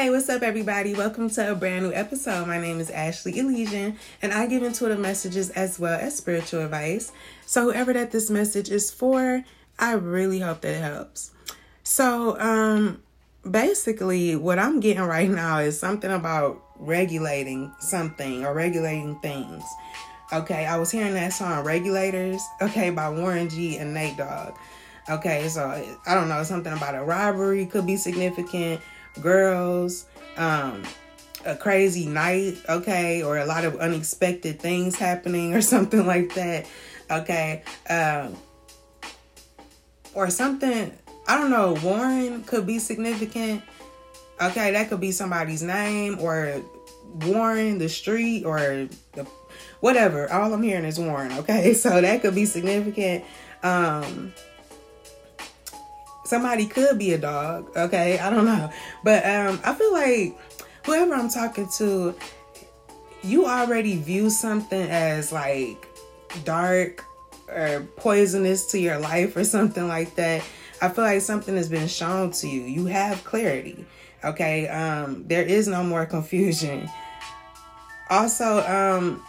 Hey, what's up, everybody? Welcome to a brand new episode. My name is Ashley Elysian, and I give intuitive messages as well as spiritual advice. So, whoever that this message is for, I really hope that it helps. So, um, basically, what I'm getting right now is something about regulating something or regulating things. Okay, I was hearing that song Regulators, okay, by Warren G and Nate Dogg. Okay, so I don't know, something about a robbery could be significant girls, um, a crazy night, okay, or a lot of unexpected things happening or something like that, okay, um, or something. I don't know. Warren could be significant. Okay, that could be somebody's name or Warren, the street, or the whatever. All I'm hearing is Warren. Okay, so that could be significant. Um, somebody could be a dog okay? I don't know. But um i feel like whoever i'm talking to you already view something as like dark or poisonous to your life or something like that. I feel like something has been shown to you. You have clarity okay? Um there is no more confusion. Also um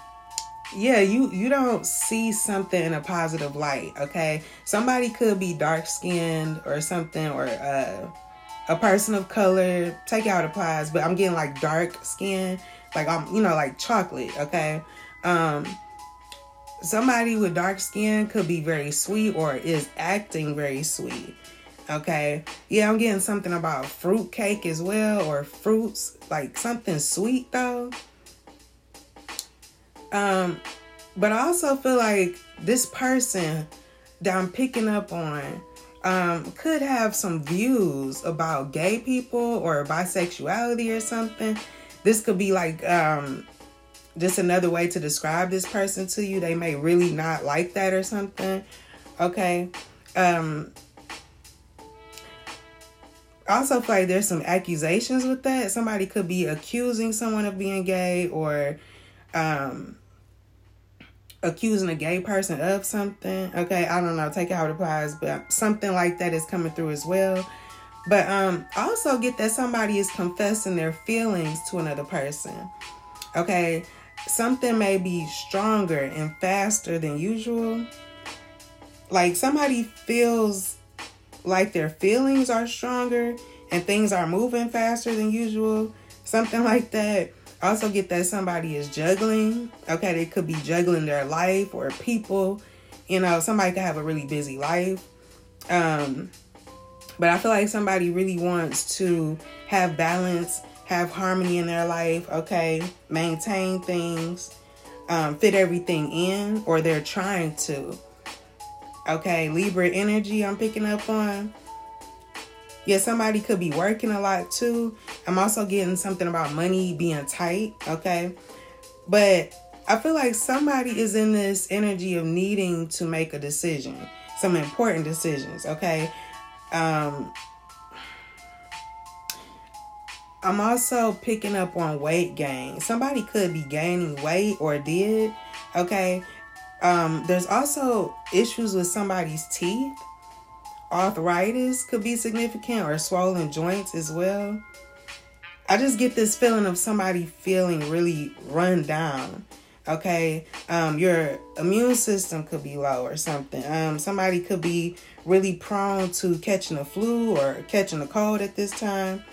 yeah you you don't see something in a positive light okay? Somebody could be dark skinned or something or uh, a person of color. Take out applies but i'm getting like dark skin like i'm you know like chocolate okay? Um somebody with dark skin could be very sweet or is acting very sweet okay? Yeah i'm getting something about fruit cake as well or fruits like something sweet though um, but I also feel like this person that I'm picking up on um, could have some views about gay people or bisexuality or something. This could be like um, just another way to describe this person to you. They may really not like that or something. Okay. Um, also feel like there's some accusations with that. Somebody could be accusing someone of being gay or um, accusing a gay person of something. Okay, I don't know, take it how it applies, but something like that is coming through as well. But um also get that somebody is confessing their feelings to another person. Okay, something may be stronger and faster than usual. Like somebody feels like their feelings are stronger and things are moving faster than usual. Something like that also get that somebody is juggling. Okay, they could be juggling their life or people. You know, somebody could have a really busy life. Um, but I feel like somebody really wants to have balance, have harmony in their life, okay, maintain things, um, fit everything in, or they're trying to. Okay, Libra energy I'm picking up on. Yeah, somebody could be working a lot too. I'm also getting something about money being tight, okay? But I feel like somebody is in this energy of needing to make a decision, some important decisions, okay? Um I'm also picking up on weight gain. Somebody could be gaining weight or did, okay? Um there's also issues with somebody's teeth arthritis could be significant or swollen joints as well. I just get this feeling of somebody feeling really run down. Okay, um, your immune system could be low or something. Um, somebody could be really prone to catching a flu or catching a cold at this time.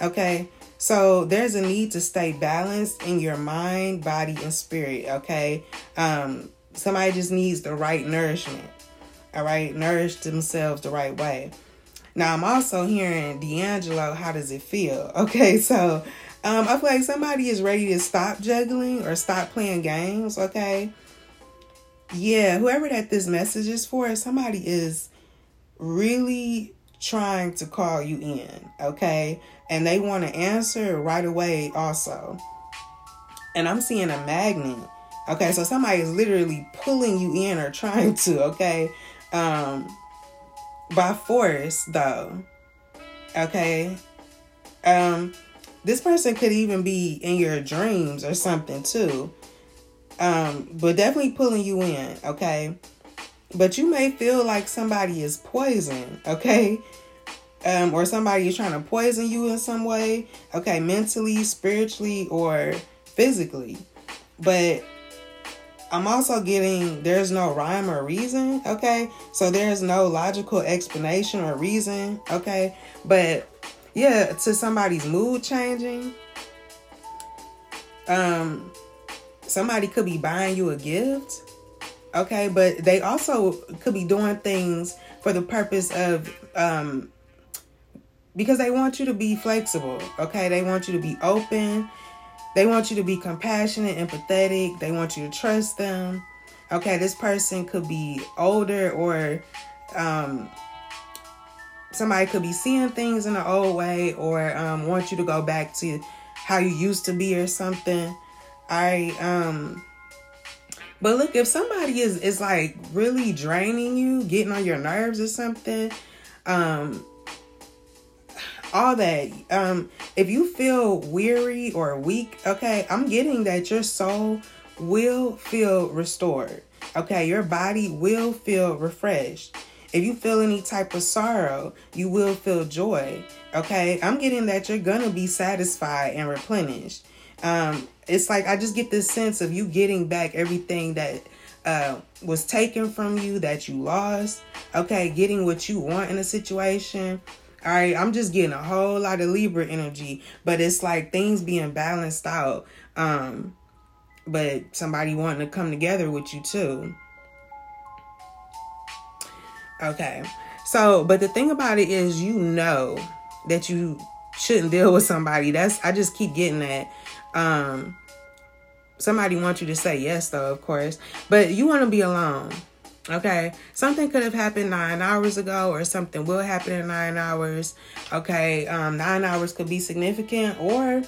Okay, so there's a need to stay balanced in your mind, body, and spirit. Okay, um, somebody just needs the right nourishment all right, nourish themselves the right way. Now, I'm also hearing D'Angelo, how does it feel? Okay, so um, I feel like somebody is ready to stop juggling or stop playing games, okay? Yeah, whoever that this message is for, somebody is really trying to call you in, okay? And they want to answer right away, also. And I'm seeing a magnet, okay? So somebody is literally pulling you in or trying to, okay? Um, by force, though. Okay. Um, this person could even be in your dreams or something too. Um, but definitely pulling you in, okay? But you may feel like somebody is poison, okay? um, or somebody is trying to poison you in some way, okay, mentally, spiritually, or physically. But I'm also getting there's no rhyme or reason, okay? So there's no logical explanation or reason, okay? But yeah, to somebody's mood changing, um, somebody could be buying you a gift, okay? But they also could be doing things for the purpose of um because they want you to be flexible, okay? They want you to be open. They want you to be compassionate, empathetic. They want you to trust them. Okay, this person could be older or um, somebody could be seeing things in an old way or um, want you to go back to how you used to be or something. I um but look, if somebody is is like really draining you, getting on your nerves or something, um all that. Um, if you feel weary or weak, okay, I'm getting that your soul will feel restored. Okay, your body will feel refreshed. If you feel any type of sorrow, you will feel joy. Okay, I'm getting that you're gonna be satisfied and replenished. Um, it's like I just get this sense of you getting back everything that uh, was taken from you that you lost. Okay, getting what you want in a situation. All right, I'm just getting a whole lot of Libra energy, but it's like things being balanced out. Um, but somebody wanting to come together with you too. Okay. So, but the thing about it is you know that you shouldn't deal with somebody. That's I just keep getting that. Um somebody wants you to say yes though, of course. But you want to be alone. Okay, something could have happened nine hours ago, or something will happen in nine hours. Okay, um, nine hours could be significant, or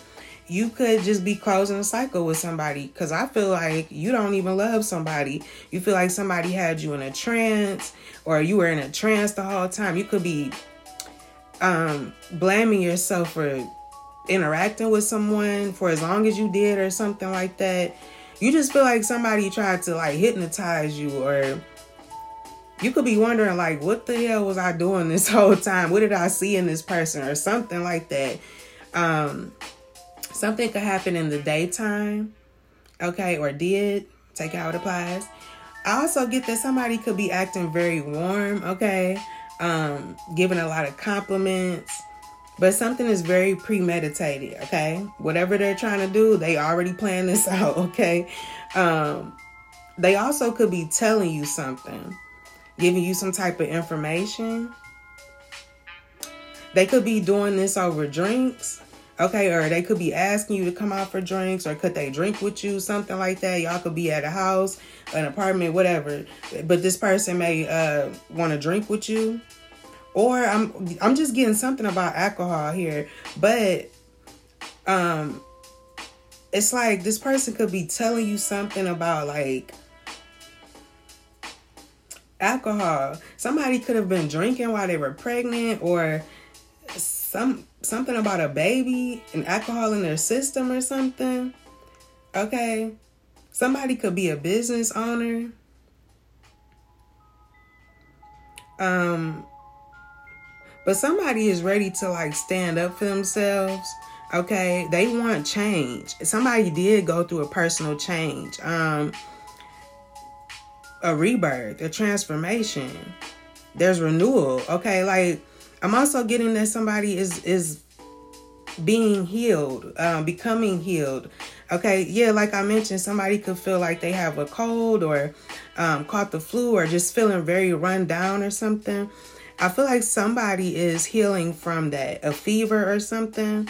you could just be closing a cycle with somebody. Because I feel like you don't even love somebody. You feel like somebody had you in a trance, or you were in a trance the whole time. You could be um, blaming yourself for interacting with someone for as long as you did, or something like that. You just feel like somebody tried to like hypnotize you or you could be wondering like what the hell was i doing this whole time? What did i see in this person or something like that? Um something could happen in the daytime okay or did take out applies. I also get that somebody could be acting very warm okay um giving a lot of compliments but something is very premeditated okay? Whatever they're trying to do they already plan this out okay? Um they also could be telling you something giving you some type of information. They could be doing this over drinks. Okay, or they could be asking you to come out for drinks, or could they drink with you, something like that. Y'all could be at a house, an apartment, whatever. But this person may uh, want to drink with you, or I'm I'm just getting something about alcohol here, but um, it's like this person could be telling you something about like alcohol. Somebody could have been drinking while they were pregnant or some something about a baby and alcohol in their system or something. Okay? Somebody could be a business owner. Um but somebody is ready to like stand up for themselves. Okay? They want change. Somebody did go through a personal change. Um a rebirth, a transformation. There's renewal. Okay, like I'm also getting that somebody is is being healed, um, becoming healed. Okay, yeah, like I mentioned, somebody could feel like they have a cold or um, caught the flu or just feeling very run down or something. I feel like somebody is healing from that, a fever or something,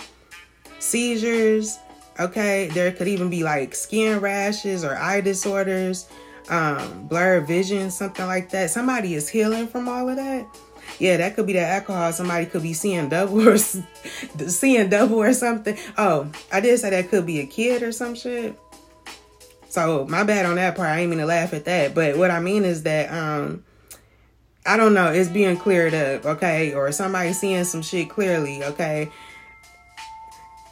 seizures. Okay, there could even be like skin rashes or eye disorders um, blurred vision, something like that. Somebody is healing from all of that. Yeah, that could be that alcohol. Somebody could be seeing double or seeing double or something. Oh, I did say that could be a kid or some shit. So my bad on that part. I ain't mean to laugh at that. But what I mean is that um I don't know, it's being cleared up, okay? Or somebody seeing some shit clearly, okay?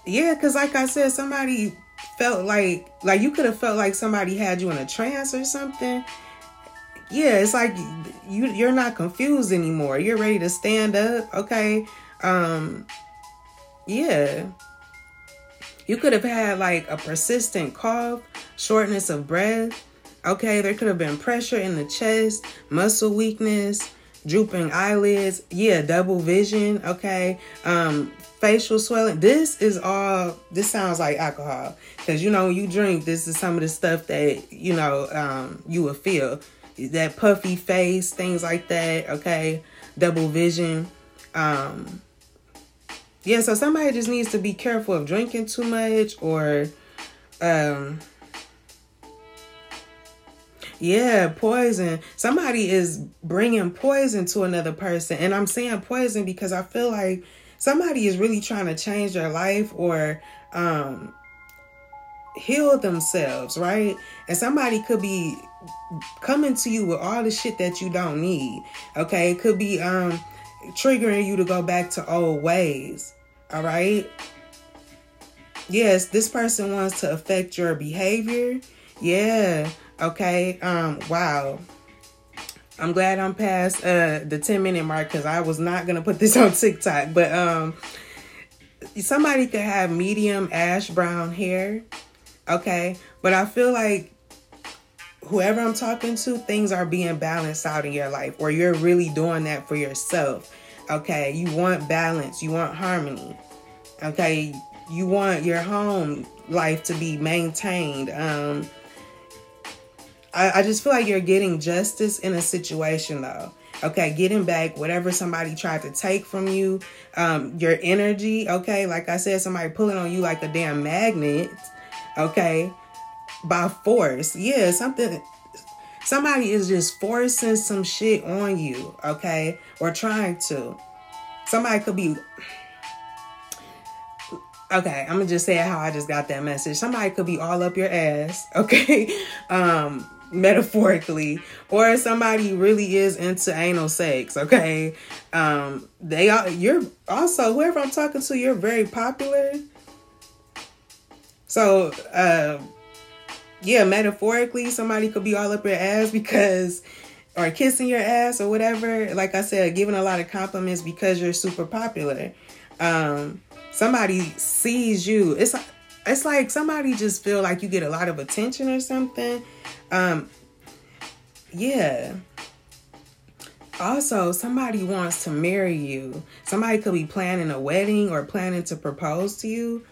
Yeah, cause like I said, somebody felt like like you could have felt like somebody had you in a trance or something yeah, it's like you you're not confused anymore. You're ready to stand up, okay? Um yeah. You could have had like a persistent cough, shortness of breath. Okay, there could have been pressure in the chest, muscle weakness, drooping eyelids. Yeah, double vision. Okay, um, facial swelling. This is all. This sounds like alcohol because you know when you drink, this is some of the stuff that you know um, you will feel. That puffy face, things like that. Okay, double vision. Um, yeah, so somebody just needs to be careful of drinking too much or um yeah, poison. Somebody is bringing poison to another person. And I'm saying poison because I feel like somebody is really trying to change their life or um heal themselves, right? And somebody could be coming to you with all the shit that you don't need. Okay? It could be um triggering you to go back to old ways. All right. Yes, this person wants to affect your behavior. Yeah. Okay. Um. Wow. I'm glad I'm past uh the 10 minute mark because I was not gonna put this on TikTok, but um somebody could have medium ash brown hair. Okay. But I feel like whoever I'm talking to, things are being balanced out in your life, or you're really doing that for yourself. Okay, you want balance, you want harmony. Okay, you want your home life to be maintained. Um, I, I just feel like you're getting justice in a situation though. Okay, getting back whatever somebody tried to take from you, um, your energy. Okay, like I said, somebody pulling on you like a damn magnet. Okay, by force. Yeah, something somebody is just forcing some shit on you, okay? Or trying to. Somebody could be Okay, I'm gonna just say how I just got that message. Somebody could be all up your ass, okay? Um, metaphorically, or somebody really is into anal sex, okay? Um, they are you're also whoever I'm talking to, you're very popular. So, uh yeah, metaphorically, somebody could be all up your ass because, or kissing your ass or whatever. Like I said, giving a lot of compliments because you're super popular. Um, somebody sees you. It's it's like somebody just feel like you get a lot of attention or something. Um, yeah. Also, somebody wants to marry you. Somebody could be planning a wedding or planning to propose to you,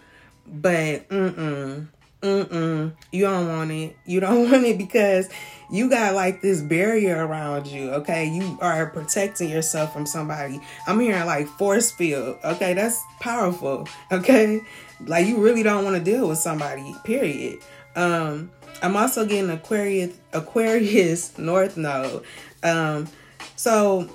but mm mm mm-mm, you don't want it. You don't want it because you got like this barrier around you, okay? You are protecting yourself from somebody. I'm hearing like force field, okay? That's powerful, okay? Like you really don't want to deal with somebody, period. Um, I'm also getting Aquarius Aquarius North Node. Um, so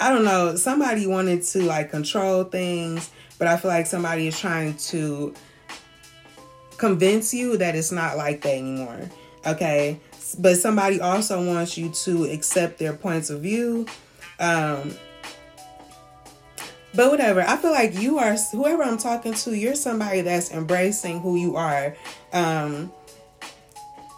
I don't know, somebody wanted to like control things, but I feel like somebody is trying to convince you that it's not like that anymore. Okay. But somebody also wants you to accept their points of view. Um, but whatever. I feel like you are whoever I'm talking to, you're somebody that's embracing who you are. Um,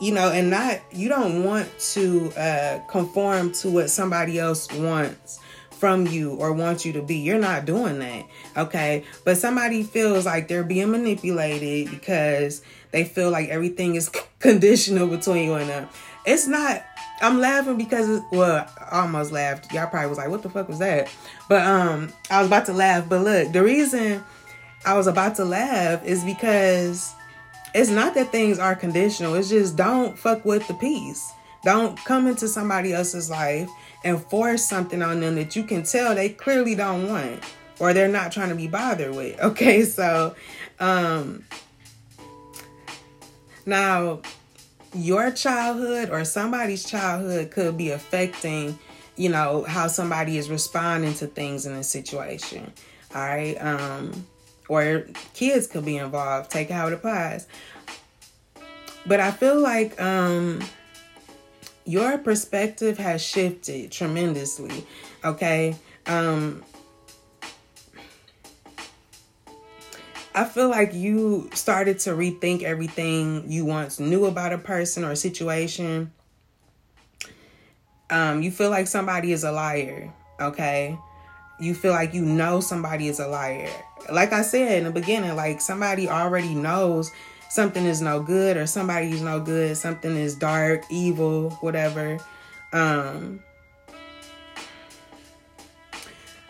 you know, and not you don't want to uh, conform to what somebody else wants from you or wants you to be. You're not doing that. Okay. But somebody feels like they're being manipulated because they feel like everything is conditional between you and them. It's not. I'm laughing because well, I almost laughed. Y'all probably was like, "What the fuck was that?" But um, I was about to laugh. But look, the reason I was about to laugh is because it's not that things are conditional. It's just don't fuck with the peace. Don't come into somebody else's life and force something on them that you can tell they clearly don't want or they're not trying to be bothered with. Okay, so um now your childhood or somebody's childhood could be affecting, you know, how somebody is responding to things in a situation. All right. Um or kids could be involved, take how it applies. But I feel like um your perspective has shifted tremendously. Okay. Um, I feel like you started to rethink everything you once knew about a person or a situation. Um, you feel like somebody is a liar, okay? You feel like you know somebody is a liar. Like I said in the beginning, like somebody already knows something is no good or somebody is no good, something is dark, evil, whatever. Um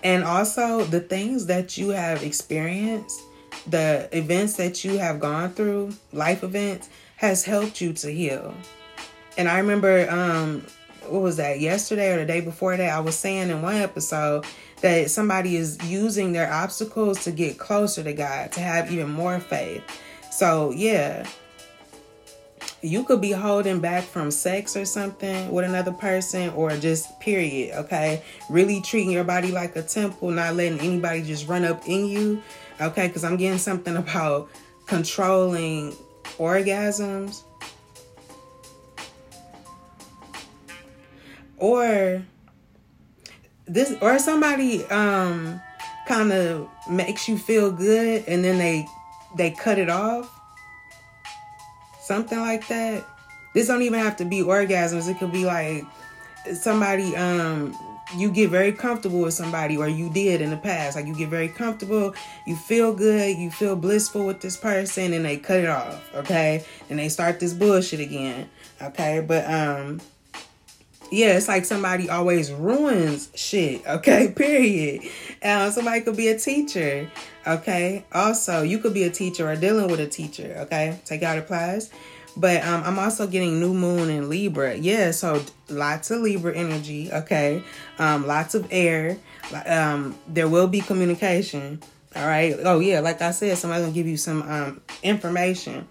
and also the things that you have experienced, the events that you have gone through, life events has helped you to heal. And I remember um what was that yesterday or the day before that i was saying in one episode that somebody is using their obstacles to get closer to god to have even more faith. So yeah. You could be holding back from sex or something with another person or just period okay? Really treating your body like a temple not letting anybody just run up in you okay because i'm getting something about controlling orgasms. Or this or somebody um kind of makes you feel good and then they they cut it off. Something like that. This don't even have to be orgasms. It could be like somebody um you get very comfortable with somebody or you did in the past like you get very comfortable you feel good you feel blissful with this person and they cut it off okay and they start this bullshit again okay but um yeah, it's like somebody always ruins shit. Okay, period. Um, somebody could be a teacher. Okay. Also, you could be a teacher or dealing with a teacher. Okay, take out applies. But um, I'm also getting new moon in Libra. Yeah, so lots of Libra energy. Okay, um, lots of air. Um, there will be communication. All right. Oh yeah, like I said, somebody's gonna give you some um information.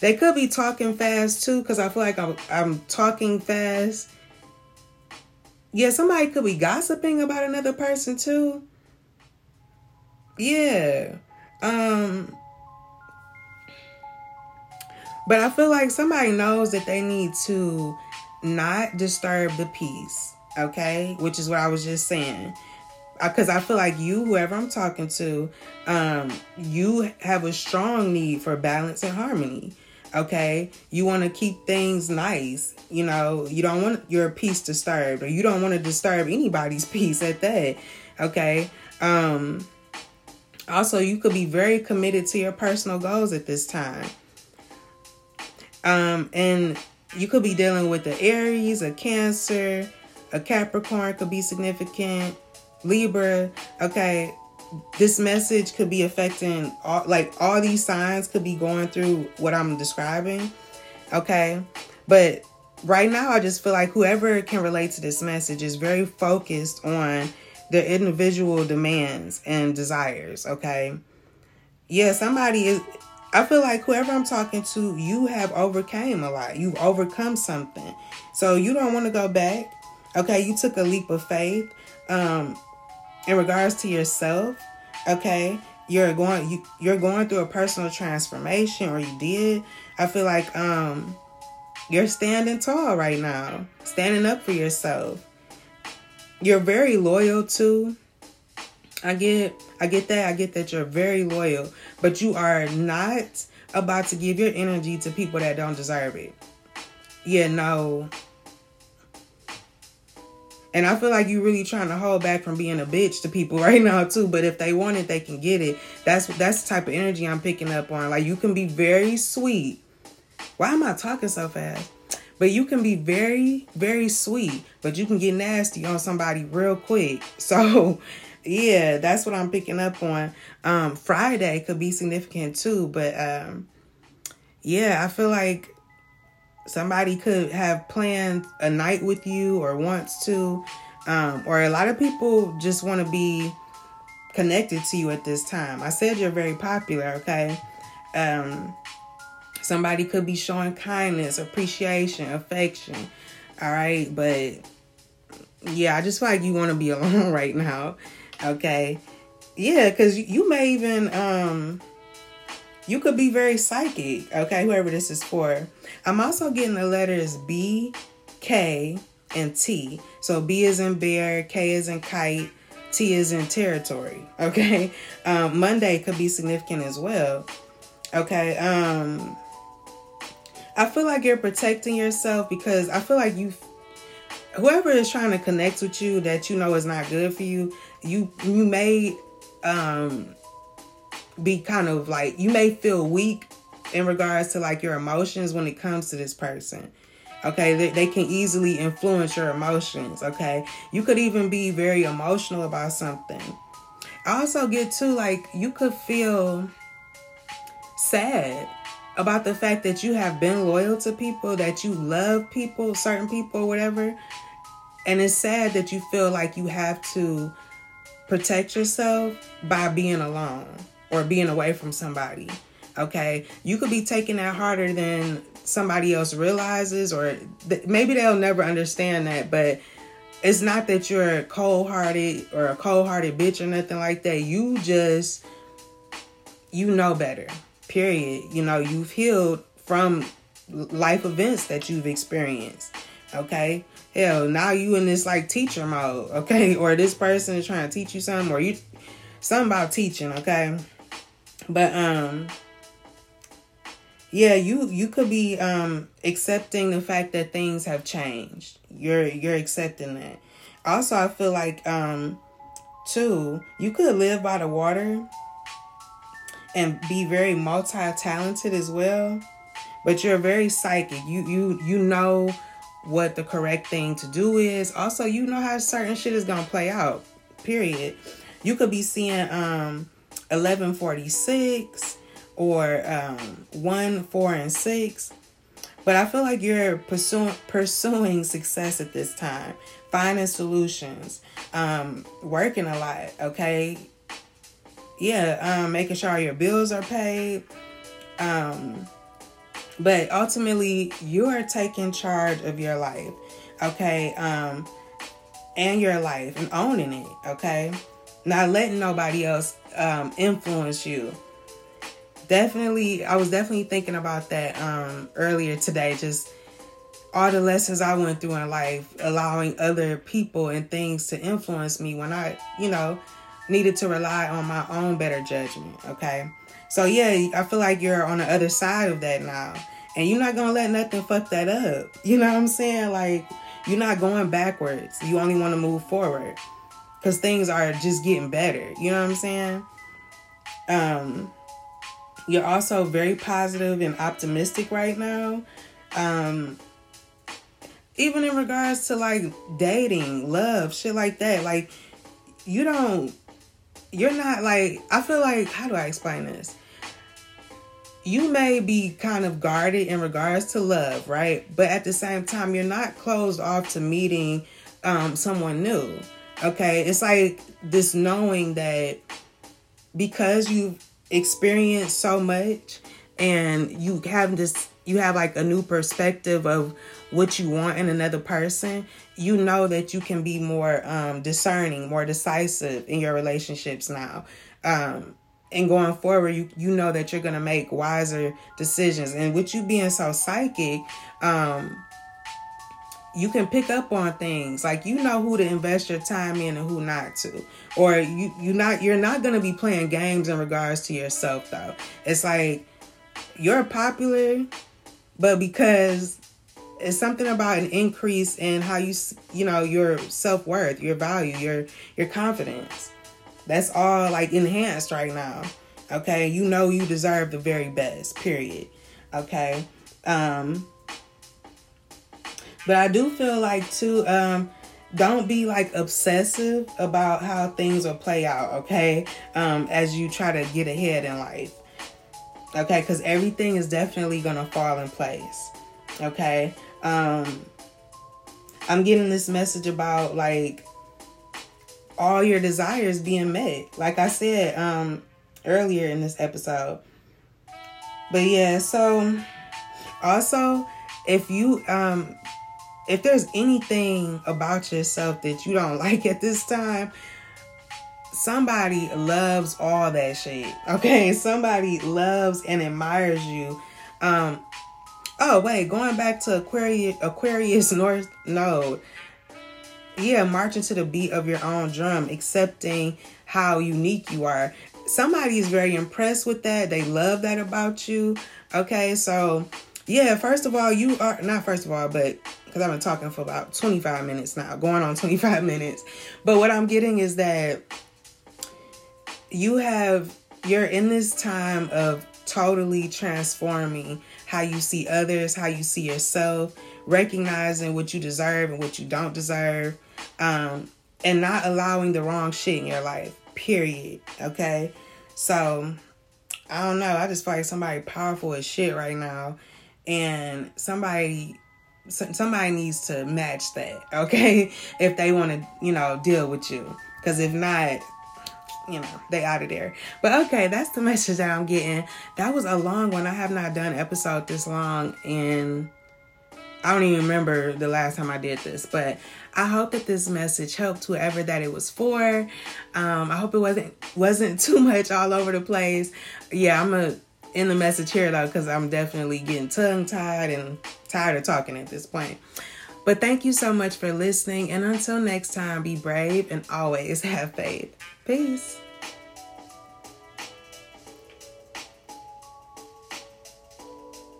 They could be talking fast too, because I feel like I'm, I'm talking fast yeah, somebody could be gossiping about another person too. Yeah. Um but I feel like somebody knows that they need to not disturb the peace, okay? Which is what I was just saying. Because I feel like you, whoever I'm talking to, um, you have a strong need for balance and harmony okay you want to keep things nice you know you don't want your peace disturbed or you don't want to disturb anybody's peace at that okay um also you could be very committed to your personal goals at this time um and you could be dealing with the aries a cancer a capricorn could be significant libra okay this message could be affecting all like all these signs could be going through what I'm describing. Okay. But right now I just feel like whoever can relate to this message is very focused on their individual demands and desires. Okay. Yeah, somebody is I feel like whoever I'm talking to, you have overcame a lot. You've overcome something. So you don't want to go back. Okay, you took a leap of faith. Um, in regards to yourself, okay, you're going you, you're going through a personal transformation or you did. I feel like um you're standing tall right now, standing up for yourself. You're very loyal too. I get I get that. I get that you're very loyal, but you are not about to give your energy to people that don't deserve it. Yeah, no. And I feel like you're really trying to hold back from being a bitch to people right now too. But if they want it, they can get it. That's that's the type of energy I'm picking up on. Like you can be very sweet. Why am I talking so fast? But you can be very, very sweet, but you can get nasty on somebody real quick. So yeah, that's what I'm picking up on. Um, Friday could be significant too, but um, yeah, I feel like somebody could have planned a night with you or wants to um, or a lot of people just want to be connected to you at this time. I said you're very popular okay? Um, somebody could be showing kindness appreciation affection all right? But yeah i just feel like you want to be alone right now okay yeah because you may even um you could be very psychic, okay, whoever this is for. I'm also getting the letters B, K, and T. So B is in bear, K is in kite, T is in territory, okay? Um, Monday could be significant as well, okay? Um, I feel like you're protecting yourself because I feel like you whoever is trying to connect with you that you know is not good for you, you you may um be kind of like you may feel weak in regards to like your emotions when it comes to this person. Okay, they, they can easily influence your emotions. Okay, you could even be very emotional about something. I also get to like you could feel sad about the fact that you have been loyal to people, that you love people, certain people, whatever. And it's sad that you feel like you have to protect yourself by being alone or being away from somebody. Okay, you could be taking that harder than somebody else realizes, or th- maybe they'll never understand that, but it's not that you're cold hearted or a cold hearted bitch or nothing like that. You just, you know better, period. You know, you've healed from life events that you've experienced. Okay. Hell, now you in this like teacher mode. Okay. Or this person is trying to teach you something, or you, something about teaching. Okay. But, um, yeah you you could be um accepting the fact that things have changed you're you're accepting that also i feel like um too you could live by the water and be very multi-talented as well but you're very psychic you you you know what the correct thing to do is also you know how certain shit is gonna play out period you could be seeing um 1146 or um, one, four, and six. But I feel like you're pursuing pursuing success at this time, finding solutions, um, working a lot. Okay, yeah, um, making sure your bills are paid. Um, but ultimately, you are taking charge of your life. Okay, um, and your life and owning it. Okay, not letting nobody else um, influence you definitely i was definitely thinking about that um earlier today just all the lessons i went through in life allowing other people and things to influence me when i you know needed to rely on my own better judgment okay? So yeah i feel like you're on the other side of that now. And you're not gonna let nothing fuck that up. You know what i'm saying? Like you're not going backwards. You only want to move forward. Because things are just getting better. You know what i'm saying? Um you're also very positive and optimistic right now. Um, even in regards to like dating, love, shit like that. Like, you don't, you're not like, I feel like, how do I explain this? You may be kind of guarded in regards to love, right? But at the same time, you're not closed off to meeting um, someone new. Okay. It's like this knowing that because you've experienced so much and you have this you have like a new perspective of what you want in another person you know that you can be more um, discerning more decisive in your relationships now. Um, and going forward you you know that you're gonna make wiser decisions. And with you being so psychic um, you can pick up on things. Like you know who to invest your time in and who not to. Or you you not you're not going to be playing games in regards to yourself though. It's like you're popular but because it's something about an increase in how you you know your self-worth your value your your confidence that's all like enhanced right now okay you know you deserve the very best period okay um but I do feel like too, um, don't be like obsessive about how things will play out, okay? Um, as you try to get ahead in life. Okay, because everything is definitely gonna fall in place. Okay. Um I'm getting this message about like all your desires being met. Like I said um earlier in this episode. But yeah, so also if you um if there's anything about yourself that you don't like at this time, somebody loves all that shit. Okay, somebody loves and admires you. Um oh wait, going back to Aquarius Aquarius North Node. Yeah, marching to the beat of your own drum, accepting how unique you are. Somebody is very impressed with that. They love that about you. Okay, so yeah, first of all, you are not first of all, but because I've been talking for about 25 minutes now, going on 25 minutes. But what I'm getting is that you have, you're in this time of totally transforming how you see others, how you see yourself, recognizing what you deserve and what you don't deserve, um, and not allowing the wrong shit in your life, period. Okay. So, I don't know. I just feel like somebody powerful as shit right now and somebody somebody needs to match that okay if they want to you know deal with you because if not you know they out of there but okay that's the message that i'm getting that was a long one i have not done episode this long and i don't even remember the last time i did this but i hope that this message helped whoever that it was for um i hope it wasn't wasn't too much all over the place yeah i'm a in the message here though, because I'm definitely getting tongue tied and tired of talking at this point. But thank you so much for listening. And until next time, be brave and always have faith. Peace.